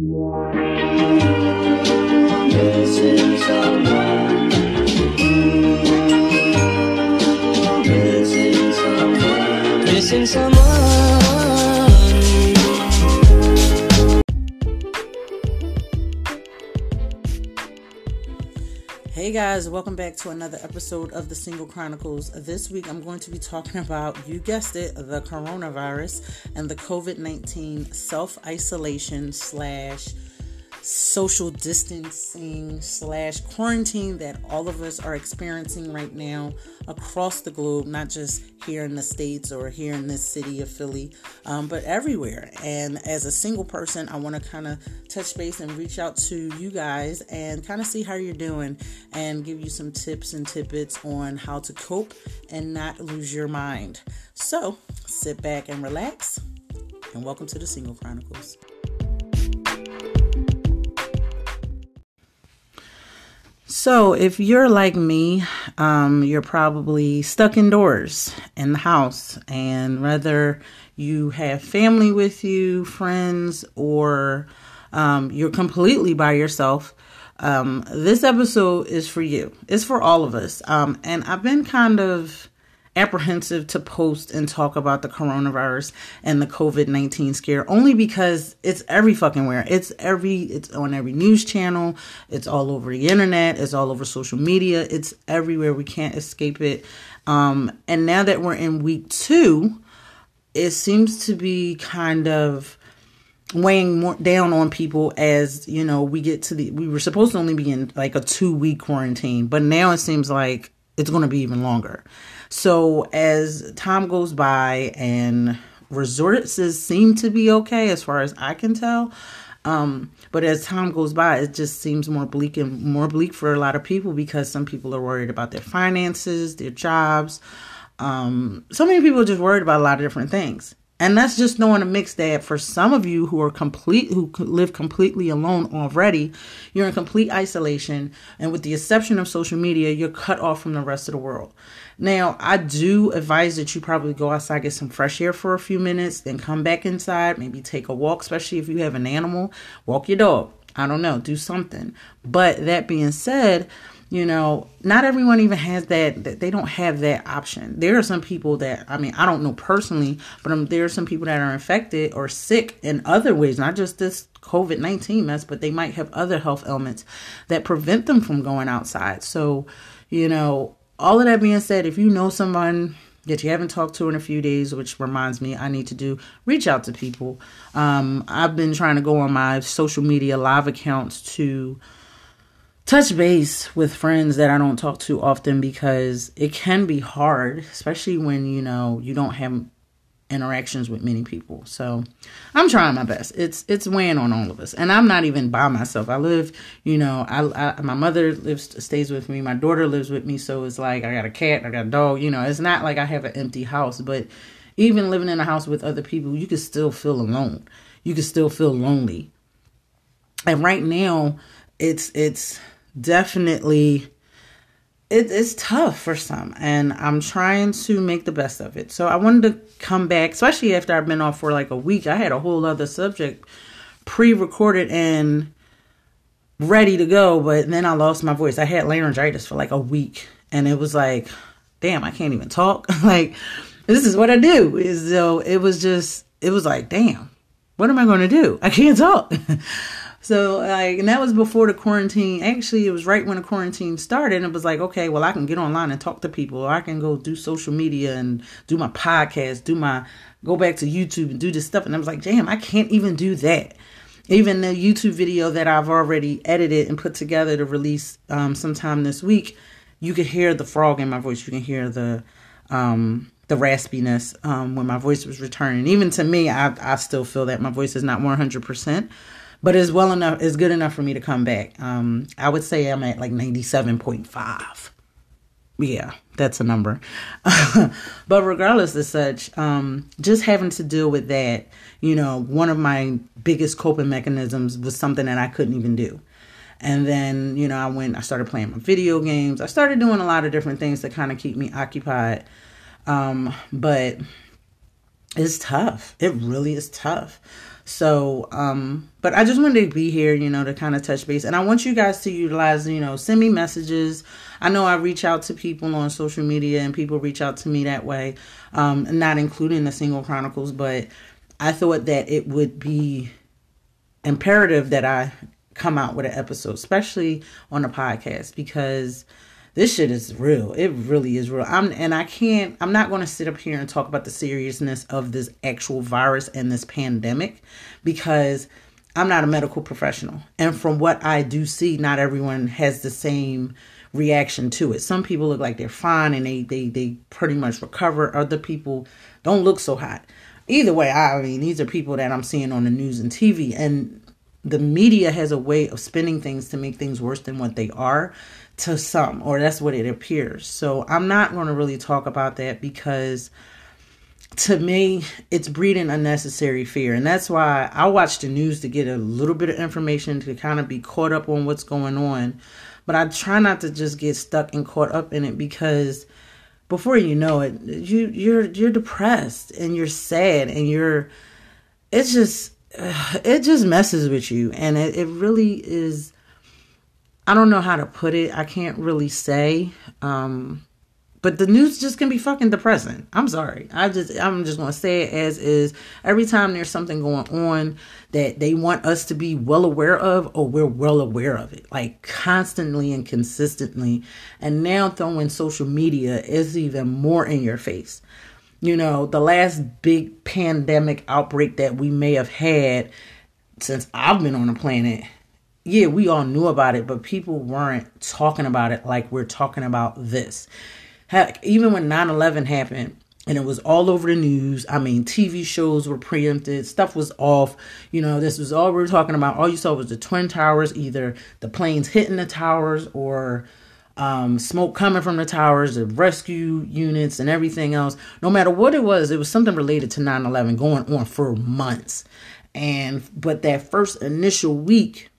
Missing someone. Missing someone. Hey guys, welcome back to another episode of the Single Chronicles. This week I'm going to be talking about, you guessed it, the coronavirus and the COVID 19 self isolation slash social distancing slash quarantine that all of us are experiencing right now across the globe, not just here in the States or here in this city of Philly, um, but everywhere. And as a single person, I want to kind of touch base and reach out to you guys and kind of see how you're doing and give you some tips and tidbits on how to cope and not lose your mind. So sit back and relax, and welcome to the Single Chronicles. So, if you're like me, um, you're probably stuck indoors in the house, and whether you have family with you, friends, or um, you're completely by yourself, um, this episode is for you. It's for all of us. Um, and I've been kind of apprehensive to post and talk about the coronavirus and the COVID 19 scare only because it's every fucking where. It's every, it's on every news channel. It's all over the internet. It's all over social media. It's everywhere. We can't escape it. Um, and now that we're in week two, it seems to be kind of weighing more down on people as you know we get to the we were supposed to only be in like a two week quarantine but now it seems like it's going to be even longer so as time goes by and resources seem to be okay as far as I can tell. Um, but as time goes by, it just seems more bleak and more bleak for a lot of people because some people are worried about their finances, their jobs. Um, so many people are just worried about a lot of different things. And that's just knowing a mix that for some of you who are complete, who live completely alone already, you're in complete isolation. And with the exception of social media, you're cut off from the rest of the world. Now, I do advise that you probably go outside, get some fresh air for a few minutes, then come back inside, maybe take a walk, especially if you have an animal, walk your dog. I don't know, do something. But that being said, you know, not everyone even has that, they don't have that option. There are some people that, I mean, I don't know personally, but um, there are some people that are infected or sick in other ways, not just this COVID 19 mess, but they might have other health ailments that prevent them from going outside. So, you know, all of that being said, if you know someone that you haven't talked to in a few days, which reminds me, I need to do reach out to people. Um, I've been trying to go on my social media live accounts to touch base with friends that I don't talk to often because it can be hard, especially when you know you don't have interactions with many people. So I'm trying my best. It's it's weighing on all of us, and I'm not even by myself. I live, you know, I, I my mother lives stays with me. My daughter lives with me, so it's like I got a cat, I got a dog. You know, it's not like I have an empty house, but even living in a house with other people, you can still feel alone. You can still feel lonely. And right now, it's it's definitely it, it's tough for some and i'm trying to make the best of it. So i wanted to come back especially after i've been off for like a week. I had a whole other subject pre-recorded and ready to go but then i lost my voice. I had laryngitis for like a week and it was like damn i can't even talk. Like this is what i do. Is so it was just it was like damn what am i going to do? I can't talk So like, and that was before the quarantine. Actually, it was right when the quarantine started. And it was like, okay, well, I can get online and talk to people. Or I can go do social media and do my podcast, do my go back to YouTube and do this stuff. And I was like, damn, I can't even do that. Even the YouTube video that I've already edited and put together to release um, sometime this week, you can hear the frog in my voice. You can hear the um, the raspiness um, when my voice was returning. Even to me, I, I still feel that my voice is not 100% but it's well enough it's good enough for me to come back. Um i would say i'm at like 97.5 yeah that's a number. But regardless of such um just having to deal with that you know one of my biggest coping mechanisms was something that i couldn't even do. And then you know i went i started playing my video games. I started doing a lot of different things to kind of keep me occupied. Um but it's tough. It really is tough So, um, but I just wanted to be here, you know, to kind of touch base. And I want you guys to utilize, you know, send me messages. I know I reach out to people on social media and people reach out to me that way, um, not including the Single Chronicles, but I thought that it would be imperative that I come out with an episode, especially on a podcast, because this shit is real. It really is real. I'm and I can't I'm not going to sit up here and talk about the seriousness of this actual virus and this pandemic because I'm not a medical professional. And from what I do see, not everyone has the same reaction to it. Some people look like they're fine and they they they pretty much recover. Other people don't look so hot. Either way, I mean, these are people that I'm seeing on the news and TV and the media has a way of spinning things to make things worse than what they are to some, or that's what it appears. So I'm not going to really talk about that because to me, it's breeding unnecessary fear. And that's why I watch the news to get a little bit of information to kind of be caught up on what's going on. But I try not to just get stuck and caught up in it because before you know it, you you're you're depressed and you're sad and you're it's just it just messes with you and it, it really is I don't know how to put it. I can't really say. Um, but the news just can be fucking depressing. I'm sorry. I just I'm just gonna say it as is. Every time there's something going on that they want us to be well aware of, or we're well aware of it, like constantly and consistently. And now throwing social media is even more in your face. You know, the last big pandemic outbreak that we may have had since I've been on the planet yeah, we all knew about it, but people weren't talking about it like we're talking about this. Heck, even when 9 11 happened, and it was all over the news. I mean, TV shows were preempted, stuff was off. You know, this was all we were talking about. All you saw was the Twin Towers, either the planes hitting the towers or um, smoke coming from the towers, the rescue units, and everything else. No matter what it was, it was something related to 9 11 going on for months. And, but that first initial week,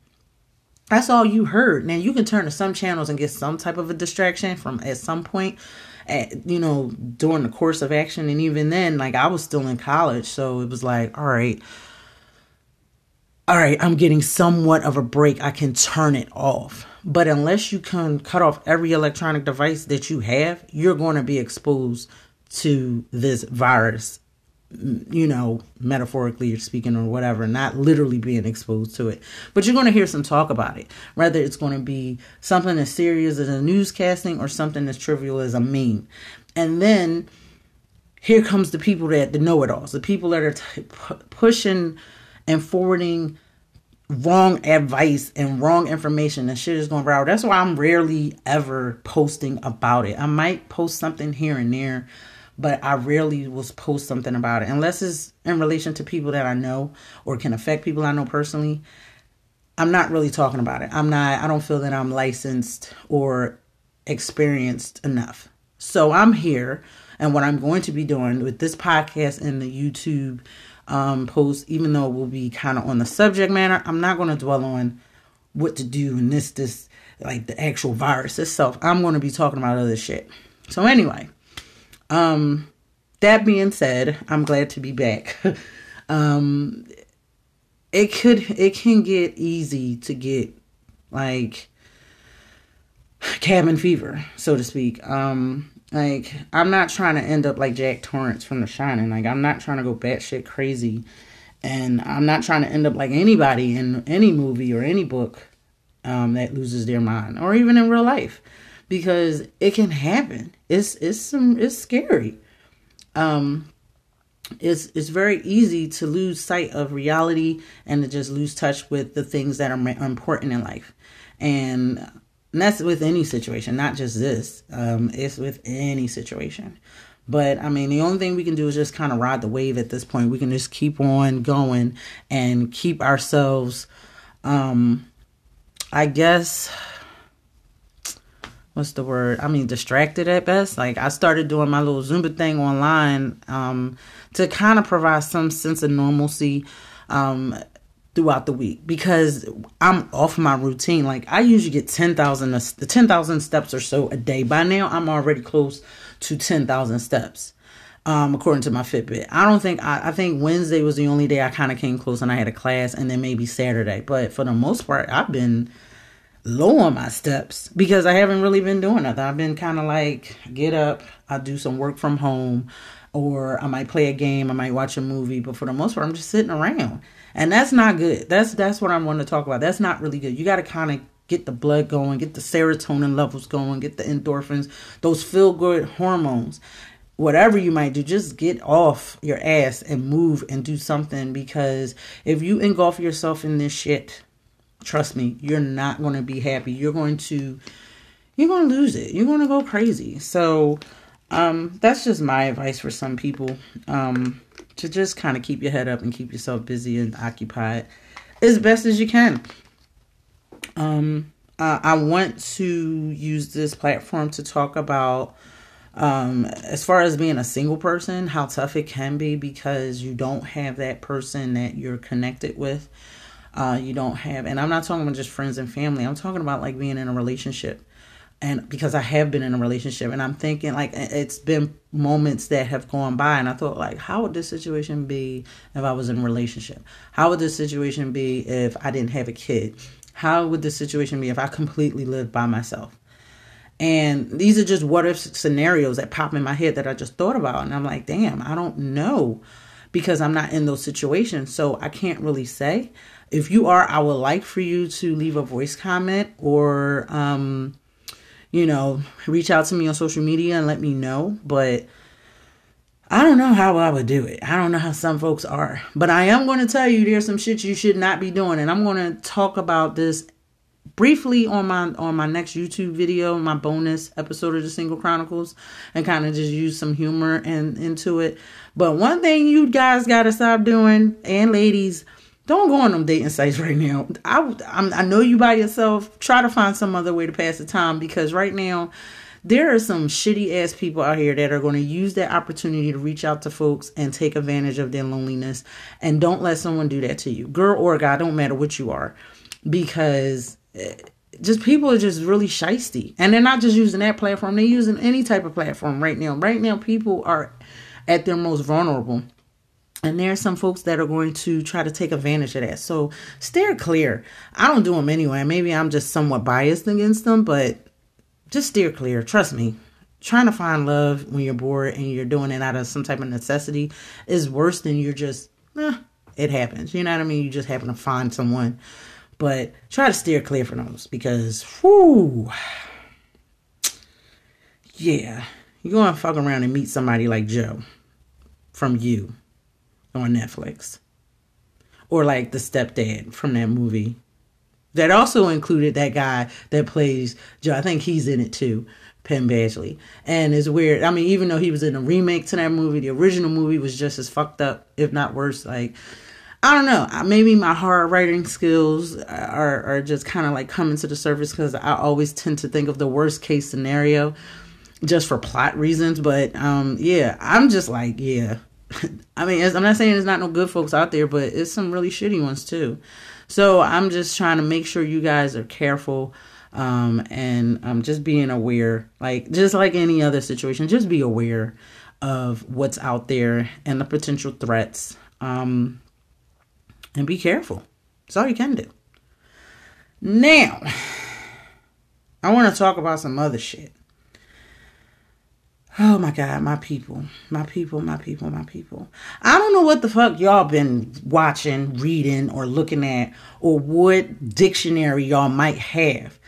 that's all you heard. Now you can turn to some channels and get some type of a distraction from at some point at you know during the course of action. And even then like I was still in college so it was like all right all right I'm getting somewhat of a break. I can turn it off. But unless you can cut off every electronic device that you have you're going to be exposed to this virus you know, metaphorically speaking or whatever, not literally being exposed to it. But you're going to hear some talk about it. Whether it's going to be something as serious as a newscasting or something as trivial as a meme. And then here comes the people that the know-it-alls, the people that are pushing and forwarding wrong advice and wrong information and shit is going viral. That's why I'm rarely ever posting about it. I might post something here and there but I rarely will post something about it unless it's in relation to people that I know or can affect people I know personally. I'm not really talking about it. I'm not, I don't feel that I'm licensed or experienced enough. So I'm here, and what I'm going to be doing with this podcast and the YouTube um, post, even though it will be kind of on the subject matter, I'm not going to dwell on what to do and this, this, like the actual virus itself. I'm going to be talking about other shit. So, anyway, um, that being said, I'm glad to be back. um, it could it can get easy to get like cabin fever, so to speak. Um, like I'm not trying to end up like Jack Torrance from The Shining. Like I'm not trying to go batshit crazy, and I'm not trying to end up like anybody in any movie or any book um, that loses their mind, or even in real life because it can happen. It's it's some it's scary. Um it's it's very easy to lose sight of reality and to just lose touch with the things that are important in life. And, that's with any situation, not just this. Um it's with any situation. But I mean, the only thing we can do is just kind of ride the wave at this point. We can just keep on going and keep ourselves um I guess what's the word? I mean, distracted at best. Like I started doing my little Zumba thing online um, to kind of provide some sense of normalcy um, throughout the week because I'm off my routine. Like I usually get 10,000 the 10,000 steps or so a day. By now I'm already close to 10,000 steps. Um, according to my Fitbit, I don't think I, I think Wednesday was the only day I kind of came close and I had a class, and then maybe Saturday. But for the most part, I've been low on my steps because I haven't really been doing nothing. I've been kind of like get up, I do some work from home, or I might play a game, I might watch a movie, but for the most part, I'm just sitting around, and that's not good. That's that's what I want to talk about. That's not really good. You got to kind of get the blood going, get the serotonin levels going, get the endorphins, those feel good hormones. Whatever you might do, just get off your ass and move and do something because if you engulf yourself in this shit, trust me, you're not going to be happy. You're going to you're going to lose it. You're going to go crazy. So, um that's just my advice for some people. Um to just kind of keep your head up and keep yourself busy and occupied as best as you can. Um, uh, I want to use this platform to talk about, um, as far as being a single person, how tough it can be because you don't have that person that you're connected with. Uh, you don't have, and I'm not talking about just friends and family. I'm talking about like being in a relationship and because I have been in a relationship and I'm thinking like it's been moments that have gone by and I thought like how would this situation be if I was in a relationship? How would this situation be if I didn't have a kid? How would the situation be if I completely lived by myself? And these are just what if scenarios that pop in my head that I just thought about. And I'm like, damn, I don't know because I'm not in those situations. So I can't really say. If you are, I would like for you to leave a voice comment or, um, you know, reach out to me on social media and let me know. But I don't know how I would do it. I don't know how some folks are. But I am going to tell you there's some shit you should not be doing. And I'm going to talk about this briefly on my on my next YouTube video, my bonus episode of the Single Chronicles, and kind of just use some humor and into it. But one thing you guys got to stop doing, and ladies, don't go on them dating sites right now. I I'm, I know you by yourself. Try to find some other way to pass the time because right now there are some shitty ass people out here that are going to use that opportunity to reach out to folks and take advantage of their loneliness. And don't let someone do that to you, girl or guy, don't matter what you are, because eh, just people are just really shisty. And they're not just using that platform, they're using any type of platform right now. Right now, people are at their most vulnerable. And there are some folks that are going to try to take advantage of that. So steer clear. I don't do them anyway. Maybe I'm just somewhat biased against them, but just steer clear. Trust me. Trying to find love when you're bored and you're doing it out of some type of necessity is worse than you're just, eh, it happens. You know what I mean? You just happen to find someone. But try to steer clear from those because, whoo, yeah, you're going to fuck around and meet somebody like Joe from You on Netflix. Or like the stepdad from that movie that also included that guy that plays Joe. I think he's in it too, Penn Badgley. And it's weird. I mean, even though he was in a remake to that movie, the original movie was just as fucked up, if not worse. Like, I don't know. Maybe my horror writing skills are, are just kind of like coming to the surface because I always tend to think of the worst case scenario just for plot reasons. But um, yeah, I'm just like, yeah. I mean, I'm not saying there's not no good folks out there, but it's some really shitty ones too. So I'm just trying to make sure you guys are careful um, and um, just being aware, like just like any other situation, just be aware of what's out there and the potential threats, um, and be careful. That's all you can do. Now, I want to talk about some other shit. Oh my God, my people, my people, my people, my people. I don't know what the fuck y'all been watching, reading, or looking at, or what dictionary y'all might have.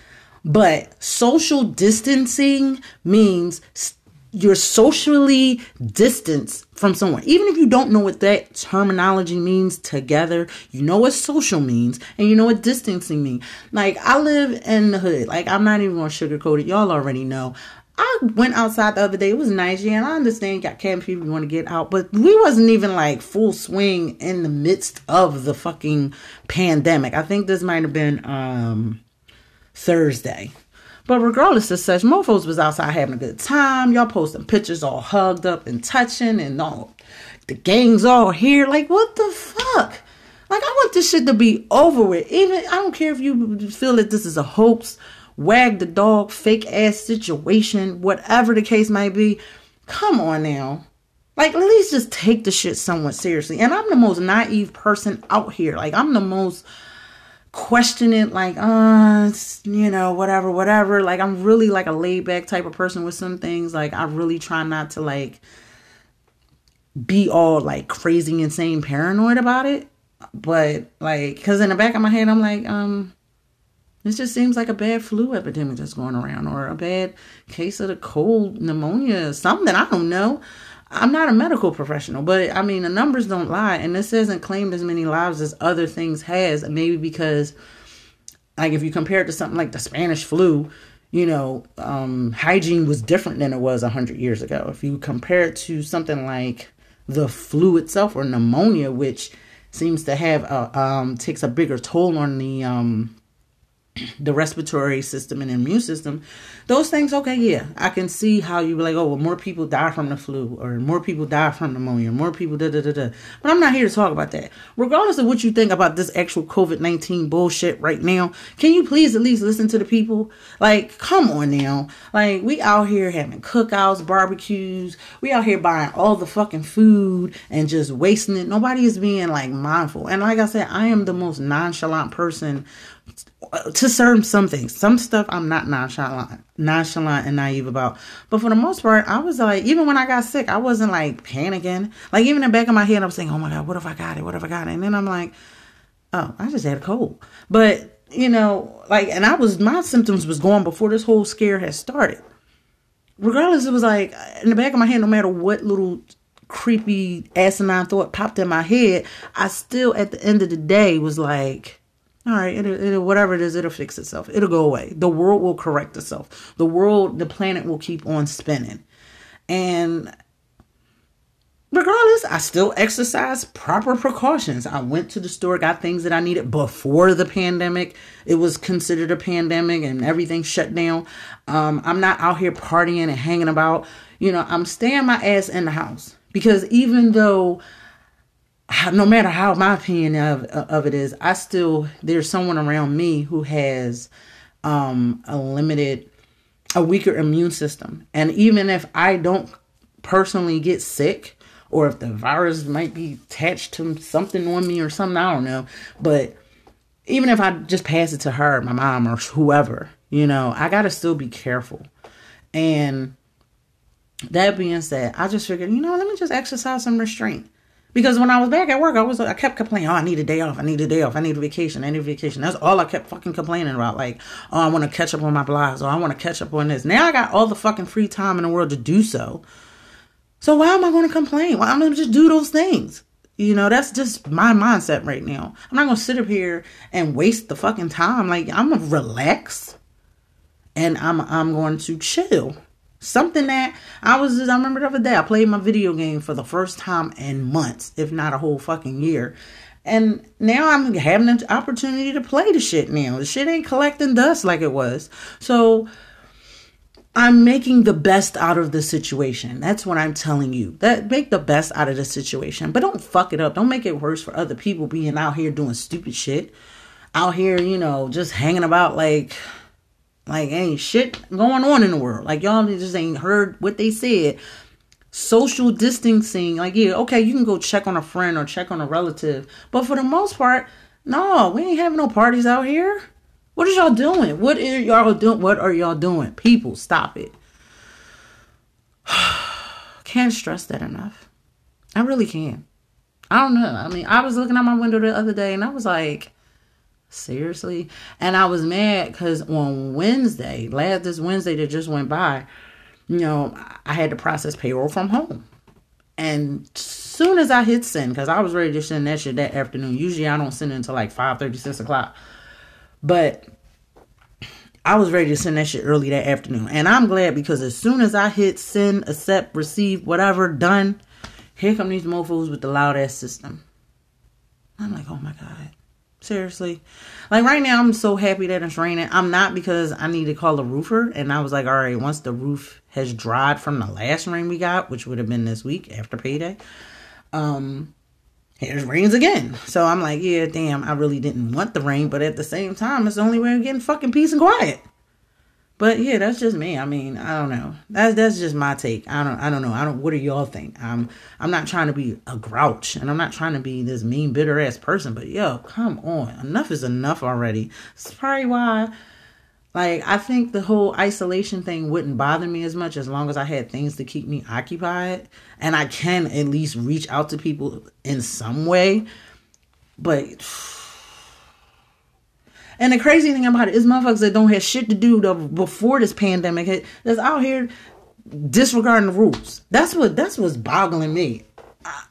But social distancing means you're socially distanced from someone. Even if you don't know what that terminology means together, you know what social means and you know what distancing means. Like I live in the hood. Like I'm not even gonna sugarcoat it. Y'all already know. I went outside the other day. It was nice, yeah, and I understand you got camp people want to get out, but we wasn't even like full swing in the midst of the fucking pandemic. I think this might have been um Thursday. But regardless of such, mofos was outside having a good time. Y'all posting pictures all hugged up and touching and all the gang's all here. Like, what the fuck? Like, I want this shit to be over with. Even I don't care if you feel that this is a hoax wag the dog, fake ass situation, whatever the case might be. Come on now. Like, at least just take the shit somewhat seriously. And I'm the most naive person out here. Like, I'm the most questioning, like, uh, you know, whatever, whatever. Like, I'm really like a laid back type of person with some things. Like, I really try not to like be all like crazy, insane, paranoid about it. But like, because in the back of my head, I'm like, um, this just seems like a bad flu epidemic that's going around, or a bad case of the cold pneumonia, something. I don't know. I'm not a medical professional, but I mean the numbers don't lie, and this hasn't claimed as many lives as other things has. Maybe because, like, if you compare it to something like the Spanish flu, you know, um, hygiene was different than it was hundred years ago. If you compare it to something like the flu itself or pneumonia, which seems to have a, um, takes a bigger toll on the um, the respiratory system and immune system, those things, okay, yeah, I can see how you be like, oh, well, more people die from the flu, or more people die from pneumonia, more people da da da da. But I'm not here to talk about that. Regardless of what you think about this actual COVID 19 bullshit right now, can you please at least listen to the people? Like, come on now. Like, we out here having cookouts, barbecues, we out here buying all the fucking food and just wasting it. Nobody is being like mindful. And like I said, I am the most nonchalant person to certain some things. Some stuff I'm not nonchalant, nonchalant and naive about. But for the most part, I was like, even when I got sick, I wasn't like panicking. Like even in the back of my head, I was saying, "Oh my god, what if I got it? What if I got it?" And then I'm like, "Oh, I just had a cold." But you know, like, and I was my symptoms was gone before this whole scare had started. Regardless, it was like in the back of my head, no matter what little creepy asinine thought popped in my head, I still at the end of the day was like all right, it'll, it'll, whatever it is, it'll fix itself. It'll go away. The world will correct itself. The world, the planet will keep on spinning. And regardless, I still exercise proper precautions. I went to the store, got things that I needed before the pandemic. It was considered a pandemic and everything shut down. Um, I'm not out here partying and hanging about. You know, I'm staying my ass in the house because even though no matter how my opinion of of it is, I still there's someone around me who has um, a limited, a weaker immune system, and even if I don't personally get sick, or if the virus might be attached to something on me or something, I don't know, but even if I just pass it to her, my mom or whoever, you know, I gotta still be careful, and that being said, I just figured, you know, let me just exercise some restraint. Because when I was back at work, I was I kept complaining, oh, I need a day off, I need a day off, I need a vacation, I need a vacation. That's all I kept fucking complaining about. Like, oh, I want to catch up on my blogs, or I want to catch up on this. Now I got all the fucking free time in the world to do so. So why am I going to complain? Why I'm gonna just do those things. You know, that's just my mindset right now. I'm not gonna sit up here and waste the fucking time. Like I'm gonna relax, and I'm I'm going to chill. Something that I was, I remember the other day, I played my video game for the first time in months, if not a whole fucking year. And now I'm having an opportunity to play the shit now. The shit ain't collecting dust like it was. So I'm making the best out of the situation. That's what I'm telling you. That make the best out of the situation. But don't fuck it up. Don't make it worse for other people being out here doing stupid shit. Out here, you know, just hanging about like like, ain't shit going on in the world. Like, y'all just ain't heard what they said. Social distancing, like, yeah, okay, you can go check on a friend or check on a relative. But for the most part, no, we ain't having no parties out here. What are y'all doing? What are y'all doing? What are y'all doing? People, stop it. can't stress that enough. I really can. I don't know. I mean, I was looking out my window the other day and I was like, seriously and i was mad because on wednesday last this wednesday that just went by you know i had to process payroll from home and soon as i hit send because i was ready to send that shit that afternoon usually i don't send until like 5 36 o'clock but I was ready to send that shit early that afternoon. And I'm glad because as soon as I hit send, accept, receive, whatever, done, here come these mofos with the loud ass system. I'm like, oh my God. Seriously. Like right now, I'm so happy that it's raining. I'm not because I need to call a roofer. And I was like, all right, once the roof has dried from the last rain we got, which would have been this week after payday, um, it rains again. So I'm like, yeah, damn, I really didn't want the rain. But at the same time, it's the only way of getting fucking peace and quiet. But yeah, that's just me. I mean, I don't know. That's that's just my take. I don't I don't know. I don't what do y'all think? I'm I'm not trying to be a grouch and I'm not trying to be this mean bitter ass person, but yo, come on. Enough is enough already. It's probably why like I think the whole isolation thing wouldn't bother me as much as long as I had things to keep me occupied and I can at least reach out to people in some way. But and the crazy thing about it is motherfuckers that don't have shit to do before this pandemic hit that's out here disregarding the rules. That's what that's what's boggling me. I,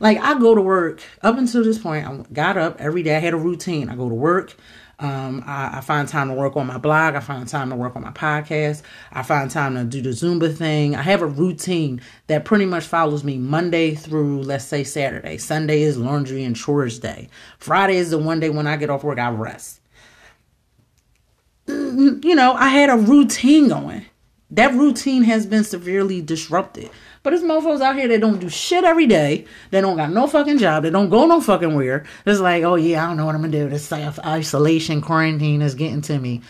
like I go to work up until this point, I got up every day. I had a routine. I go to work. Um, I, I, find time to work on my blog. I find time to work on my podcast. I find time to do the Zumba thing. I have a routine that pretty much follows me Monday through, let's say, Saturday. Sunday is laundry and chores day. Friday is the one day when I get off work, I rest you know, I had a routine going. That routine has been severely disrupted. But there's motherfuckers out here that don't do shit every day. They don't got no fucking job. They don't go no fucking where. It's like, oh yeah, I don't know what I'm gonna do. This self isolation quarantine is getting to me.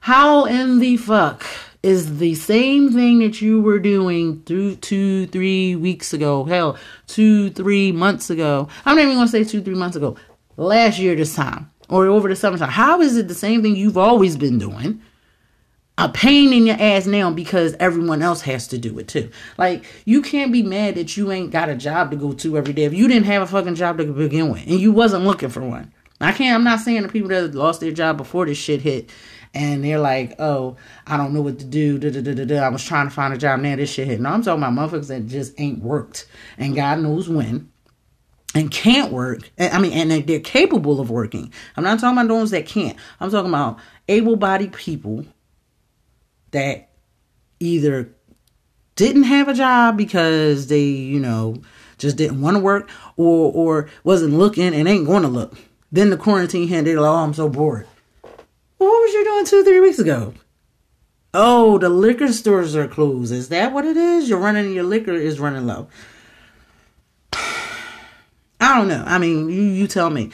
How in the fuck is the same thing that you were doing through two, three weeks ago? Hell, two, three months ago. I'm not even gonna say two, three months ago. Last year this time or over the summertime. How is it the same thing you've always been doing? A pain in your ass now because everyone else has to do it too. Like you can't be mad that you ain't got a job to go to every day if you didn't have a fucking job to begin with and you wasn't looking for one. I can't. I'm not saying the people that lost their job before this shit hit and they're like, oh, I don't know what to do. Da, da, da, da, da. I was trying to find a job. Now this shit hit. No, I'm talking about motherfuckers that just ain't worked. And God knows when and can't work. I mean, and they're capable of working. I'm not talking about those that can't. I'm talking about able-bodied people that either didn't have a job because they, you know, just didn't want to work or or wasn't looking and ain't going to look. Then the quarantine hit. They're like, "Oh, I'm so bored." Well, what was you doing two, three weeks ago? Oh, the liquor stores are closed. Is that what it is? You're running your liquor is running low. I don't know. I mean, you you tell me.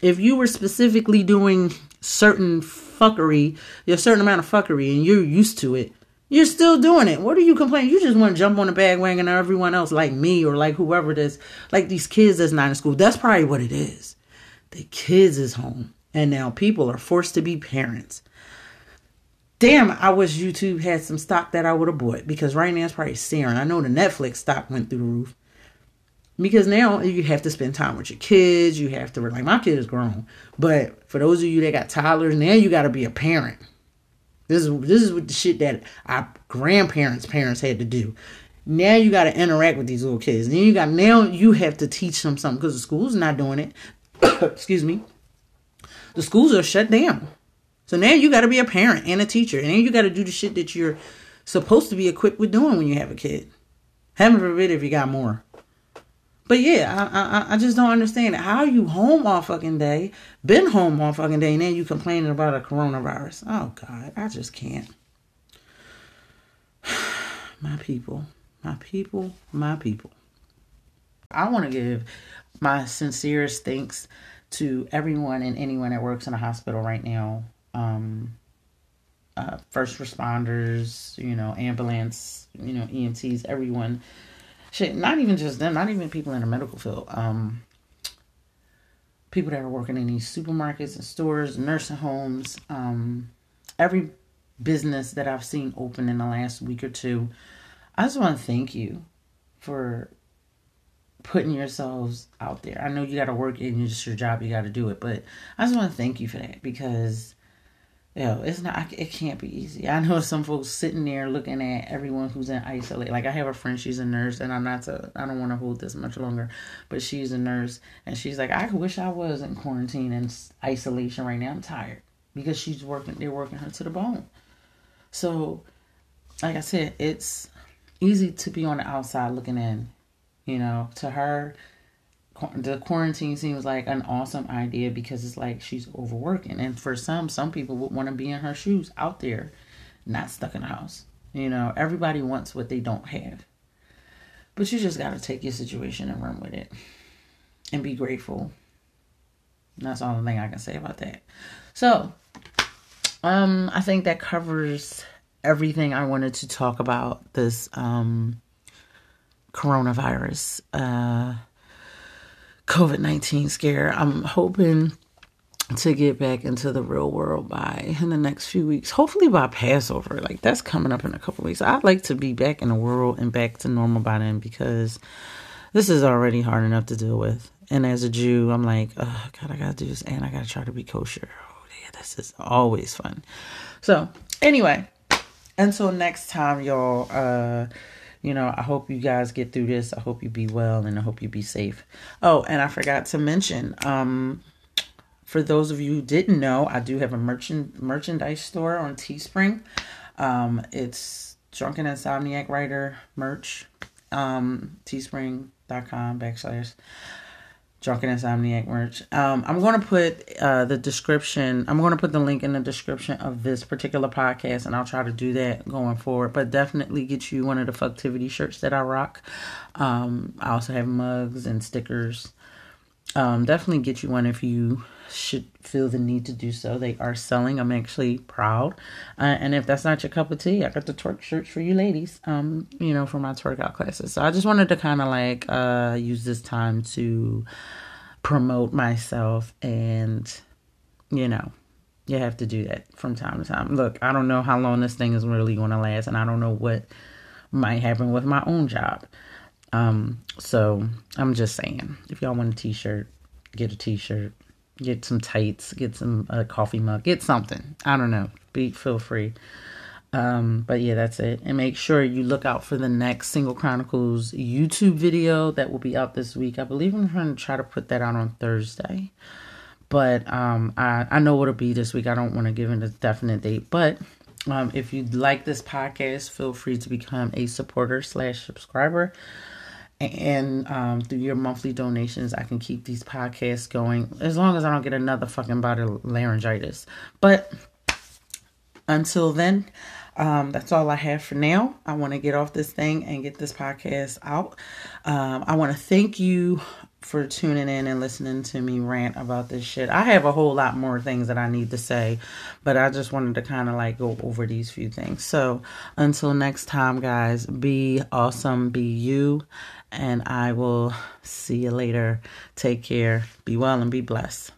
If you were specifically doing certain fuckery, a certain amount of fuckery, and you're used to it, you're still doing it. What are you complaining? You just want to jump on the bandwagon of everyone else, like me or like whoever it is, like these kids that's not in school. That's probably what it is. The kids is home, and now people are forced to be parents. Damn, I wish YouTube had some stock that I would have bought because right now it's probably searing. I know the Netflix stock went through the roof because now you have to spend time with your kids. You have to like my kid is grown, but for those of you that got toddlers, now you got to be a parent. This is this is what the shit that our grandparents' parents had to do. Now you got to interact with these little kids. Then you got now you have to teach them something because the school's not doing it. Excuse me. The schools are shut down. So now you got to be a parent and a teacher, and then you got to do the shit that you're supposed to be equipped with doing when you have a kid. Heaven forbid if you got more. But yeah, I, I I just don't understand it. How are you home all fucking day, been home all fucking day, and then you complaining about a coronavirus? Oh God, I just can't. my people, my people, my people. I want to give my sincerest thanks to everyone and anyone that works in a hospital right now. Um, uh, first responders, you know, ambulance, you know, EMTs, everyone shit, not even just them, not even people in the medical field. Um, people that are working in these supermarkets and stores, nursing homes, um, every business that I've seen open in the last week or two. I just want to thank you for putting yourselves out there. I know you got to work and it's your job, you got to do it, but I just want to thank you for that because Yo, it's not. It can't be easy. I know some folks sitting there looking at everyone who's in isolate. Like I have a friend, she's a nurse, and I'm not to. I don't want to hold this much longer, but she's a nurse, and she's like, I wish I was in quarantine and isolation right now. I'm tired because she's working. They're working her to the bone. So, like I said, it's easy to be on the outside looking in. You know, to her, the quarantine seems like an awesome idea because it's like she's overworking. And for some some people would want to be in her shoes out there not stuck in the house. You know everybody wants what they don't have. But you just got to take your situation and run with it and be grateful. That's all the thing i can say about that. So um i think that covers everything I wanted to talk about this um, coronavirus, uh, COVID 19 scare. I'm hoping to get back into the real world by in the next few weeks. Hopefully by Passover. Like that's coming up in a couple weeks. I'd like to be back in the world and back to normal by then because this is already hard enough to deal with. And as a Jew, I'm like, oh God, I gotta do this and I gotta try to be kosher. Oh yeah, this is always fun. So anyway, until next time, y'all, uh, you know, I hope you guys get through this. I hope you be well and I hope you be safe. Oh, and I forgot to mention, um, for those of you who didn't know, I do have a merchant merchandise store on Teespring. Um, it's Drunken Insomniac Writer merch. Um, teespring.com backslash Drunken Insomniac merch. Um, I'm going to put uh, the description. I'm going to put the link in the description of this particular podcast, and I'll try to do that going forward. But definitely get you one of the Fucktivity shirts that I rock. Um, I also have mugs and stickers. Um, definitely get you one if you should feel the need to do so. They are selling. I'm actually proud. Uh, and if that's not your cup of tea, I got the twerk shirts for you ladies. Um, you know, for my twerk out classes. So I just wanted to kind of like uh use this time to promote myself and you know you have to do that from time to time. Look, I don't know how long this thing is really going to last, and I don't know what might happen with my own job. Um, so I'm just saying, if y'all want a t-shirt, get a t-shirt, get some tights, get some a coffee mug, get something. I don't know. Be feel free. Um, but yeah, that's it. And make sure you look out for the next Single Chronicles YouTube video that will be out this week. I believe I'm going to try to put that out on Thursday. But um, I, I know what'll be this week. I don't want to give it a definite date. But um, if you like this podcast, feel free to become a supporter slash subscriber and um, through your monthly donations, I can keep these podcasts going as long as I don't get another fucking bout of laryngitis. But until then, um, that's all I have for now. I want to get off this thing and get this podcast out. Um, I want to thank you for tuning in and listening to me rant about this shit. I have a whole lot more things that I need to say, but I just wanted to kind of like go over these few things. So until next time, guys, be awesome, be you, and I will see you later. Take care, be well, and be blessed.